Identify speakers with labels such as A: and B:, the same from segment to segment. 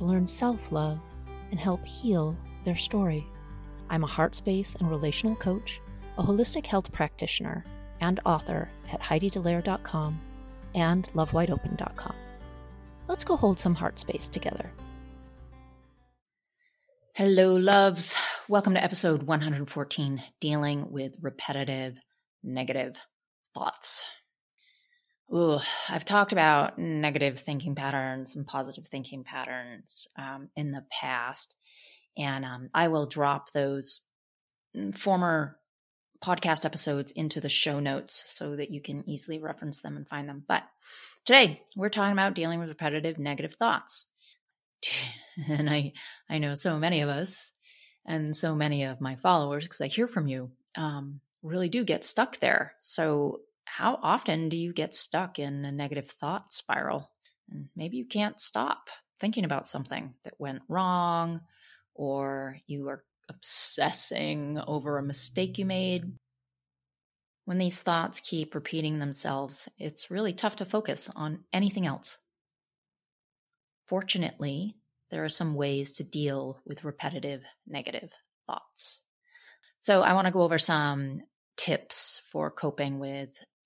A: to learn self love and help heal their story. I'm a heart space and relational coach, a holistic health practitioner, and author at HeidiDallaire.com and LoveWideOpen.com. Let's go hold some heart space together.
B: Hello, loves. Welcome to episode 114 Dealing with Repetitive Negative Thoughts. Ooh, I've talked about negative thinking patterns and positive thinking patterns um, in the past, and um, I will drop those mm, former podcast episodes into the show notes so that you can easily reference them and find them. But today we're talking about dealing with repetitive negative thoughts, and I I know so many of us and so many of my followers because I hear from you um, really do get stuck there. So how often do you get stuck in a negative thought spiral? And maybe you can't stop thinking about something that went wrong, or you are obsessing over a mistake you made. When these thoughts keep repeating themselves, it's really tough to focus on anything else. Fortunately, there are some ways to deal with repetitive negative thoughts. So, I want to go over some tips for coping with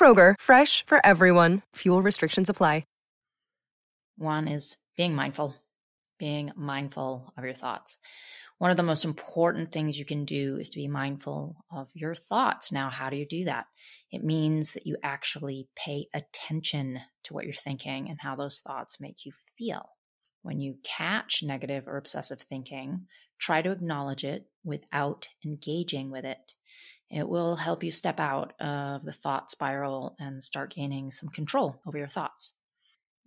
C: Kroger, fresh for everyone. Fuel restrictions apply.
B: One is being mindful, being mindful of your thoughts. One of the most important things you can do is to be mindful of your thoughts. Now, how do you do that? It means that you actually pay attention to what you're thinking and how those thoughts make you feel. When you catch negative or obsessive thinking, try to acknowledge it without engaging with it. It will help you step out of the thought spiral and start gaining some control over your thoughts.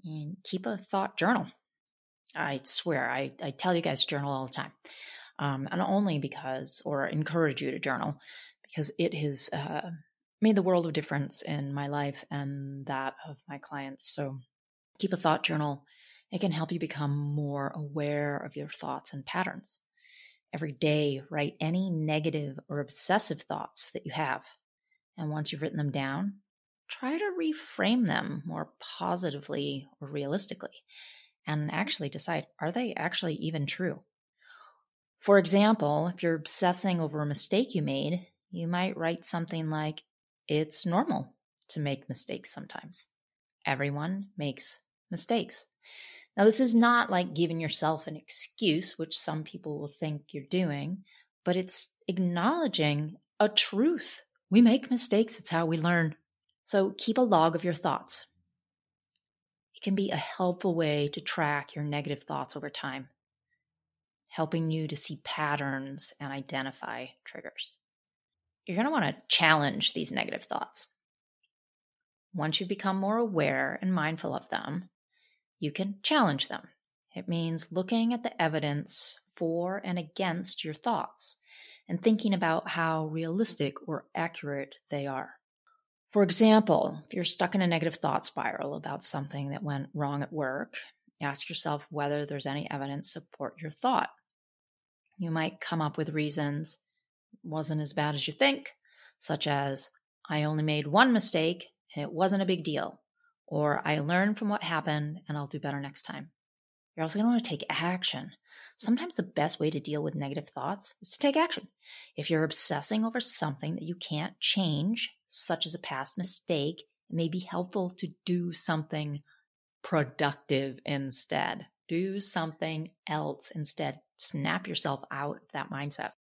B: And keep a thought journal. I swear, I, I tell you guys journal all the time. Um, and only because, or encourage you to journal, because it has uh, made the world of difference in my life and that of my clients. So keep a thought journal. It can help you become more aware of your thoughts and patterns. Every day, write any negative or obsessive thoughts that you have. And once you've written them down, try to reframe them more positively or realistically and actually decide are they actually even true? For example, if you're obsessing over a mistake you made, you might write something like, It's normal to make mistakes sometimes. Everyone makes mistakes. Now, this is not like giving yourself an excuse, which some people will think you're doing, but it's acknowledging a truth. We make mistakes, it's how we learn. So keep a log of your thoughts. It can be a helpful way to track your negative thoughts over time, helping you to see patterns and identify triggers. You're going to want to challenge these negative thoughts. Once you become more aware and mindful of them, you can challenge them. It means looking at the evidence for and against your thoughts and thinking about how realistic or accurate they are. For example, if you're stuck in a negative thought spiral about something that went wrong at work, ask yourself whether there's any evidence support your thought. You might come up with reasons wasn't as bad as you think, such as I only made one mistake and it wasn't a big deal or I learn from what happened and I'll do better next time. You're also going to want to take action. Sometimes the best way to deal with negative thoughts is to take action. If you're obsessing over something that you can't change, such as a past mistake, it may be helpful to do something productive instead. Do something else instead. Snap yourself out of that mindset.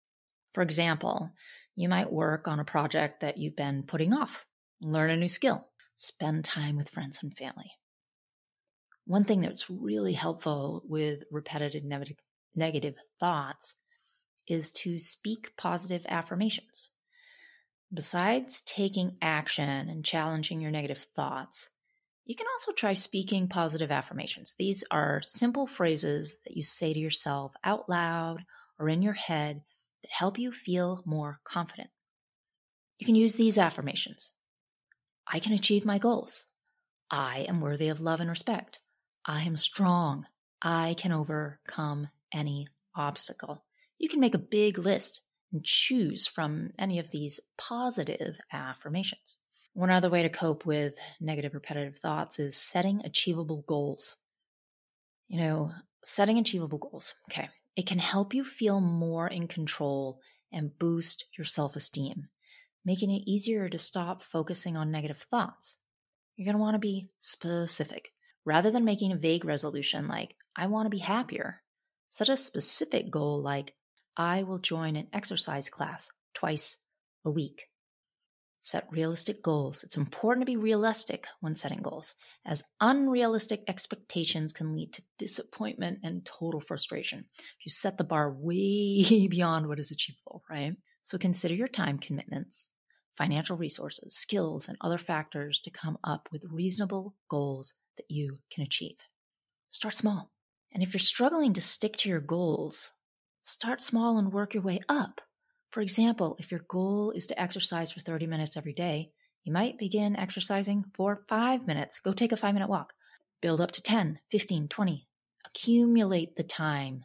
B: For example, you might work on a project that you've been putting off, learn a new skill, spend time with friends and family. One thing that's really helpful with repetitive negative thoughts is to speak positive affirmations. Besides taking action and challenging your negative thoughts, you can also try speaking positive affirmations. These are simple phrases that you say to yourself out loud or in your head that help you feel more confident. You can use these affirmations I can achieve my goals. I am worthy of love and respect. I am strong. I can overcome any obstacle. You can make a big list and choose from any of these positive affirmations. One other way to cope with negative repetitive thoughts is setting achievable goals. You know, setting achievable goals. Okay. It can help you feel more in control and boost your self esteem, making it easier to stop focusing on negative thoughts. You're going to want to be specific. Rather than making a vague resolution like, I want to be happier, set a specific goal like, I will join an exercise class twice a week. Set realistic goals. It's important to be realistic when setting goals, as unrealistic expectations can lead to disappointment and total frustration. If you set the bar way beyond what is achievable, right? So consider your time commitments, financial resources, skills, and other factors to come up with reasonable goals that you can achieve. Start small. And if you're struggling to stick to your goals, start small and work your way up. For example, if your goal is to exercise for 30 minutes every day, you might begin exercising for five minutes. Go take a five minute walk. Build up to 10, 15, 20. Accumulate the time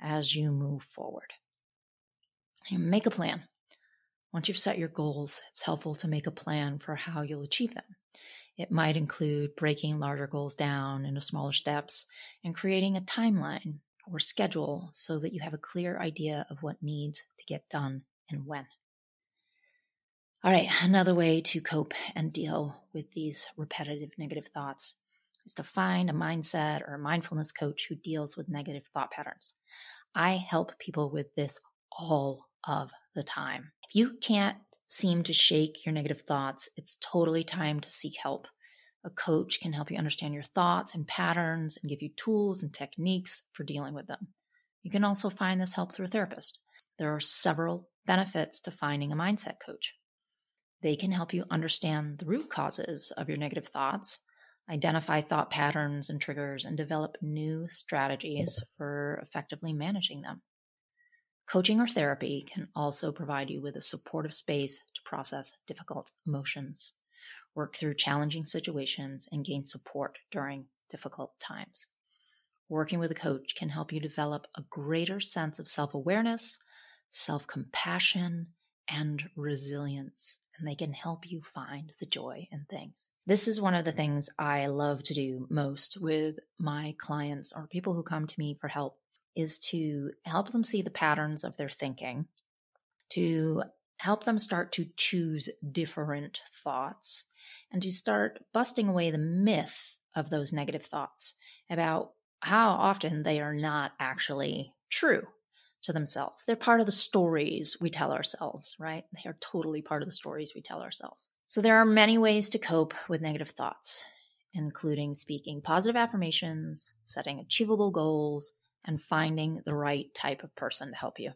B: as you move forward. Make a plan. Once you've set your goals, it's helpful to make a plan for how you'll achieve them. It might include breaking larger goals down into smaller steps and creating a timeline or schedule so that you have a clear idea of what needs to get done and when. All right, another way to cope and deal with these repetitive negative thoughts is to find a mindset or a mindfulness coach who deals with negative thought patterns. I help people with this all of the time. If you can't seem to shake your negative thoughts, it's totally time to seek help. A coach can help you understand your thoughts and patterns and give you tools and techniques for dealing with them. You can also find this help through a therapist. There are several benefits to finding a mindset coach. They can help you understand the root causes of your negative thoughts, identify thought patterns and triggers, and develop new strategies for effectively managing them. Coaching or therapy can also provide you with a supportive space to process difficult emotions work through challenging situations, and gain support during difficult times. Working with a coach can help you develop a greater sense of self awareness, self compassion, and resilience. And they can help you find the joy in things. This is one of the things I love to do most with my clients or people who come to me for help is to help them see the patterns of their thinking, to help them start to choose different thoughts, and to start busting away the myth of those negative thoughts about how often they are not actually true to themselves. They're part of the stories we tell ourselves, right? They are totally part of the stories we tell ourselves. So there are many ways to cope with negative thoughts, including speaking positive affirmations, setting achievable goals, and finding the right type of person to help you.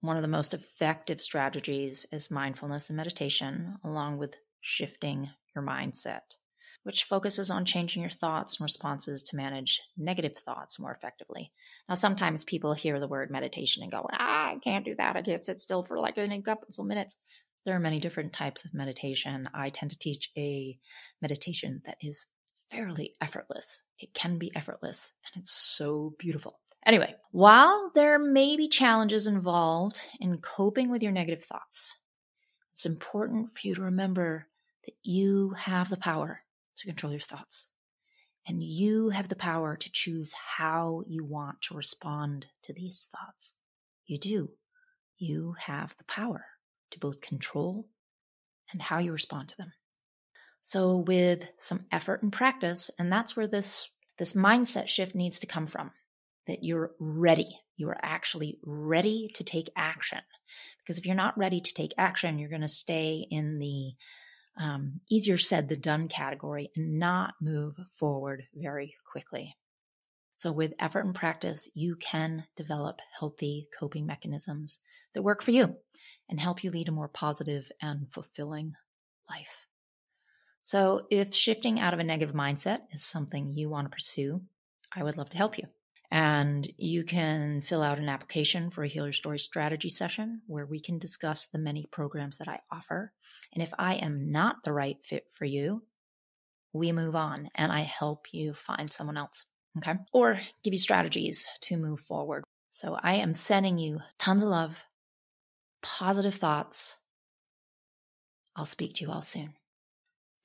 B: One of the most effective strategies is mindfulness and meditation, along with shifting your mindset, which focuses on changing your thoughts and responses to manage negative thoughts more effectively. Now, sometimes people hear the word meditation and go, ah, I can't do that. I can't sit still for like a couple of minutes. There are many different types of meditation. I tend to teach a meditation that is fairly effortless. It can be effortless, and it's so beautiful. Anyway, while there may be challenges involved in coping with your negative thoughts, it's important for you to remember that you have the power to control your thoughts. And you have the power to choose how you want to respond to these thoughts. You do. You have the power to both control and how you respond to them. So, with some effort and practice, and that's where this this mindset shift needs to come from that you're ready. You are actually ready to take action. Because if you're not ready to take action, you're going to stay in the um, easier said than done category and not move forward very quickly. So, with effort and practice, you can develop healthy coping mechanisms that work for you and help you lead a more positive and fulfilling life. So, if shifting out of a negative mindset is something you want to pursue, I would love to help you. And you can fill out an application for a Heal Your Story strategy session where we can discuss the many programs that I offer. And if I am not the right fit for you, we move on and I help you find someone else. Okay. Or give you strategies to move forward. So I am sending you tons of love, positive thoughts. I'll speak to you all soon.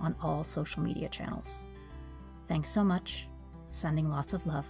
A: on all social media channels. Thanks so much Sending lots of love.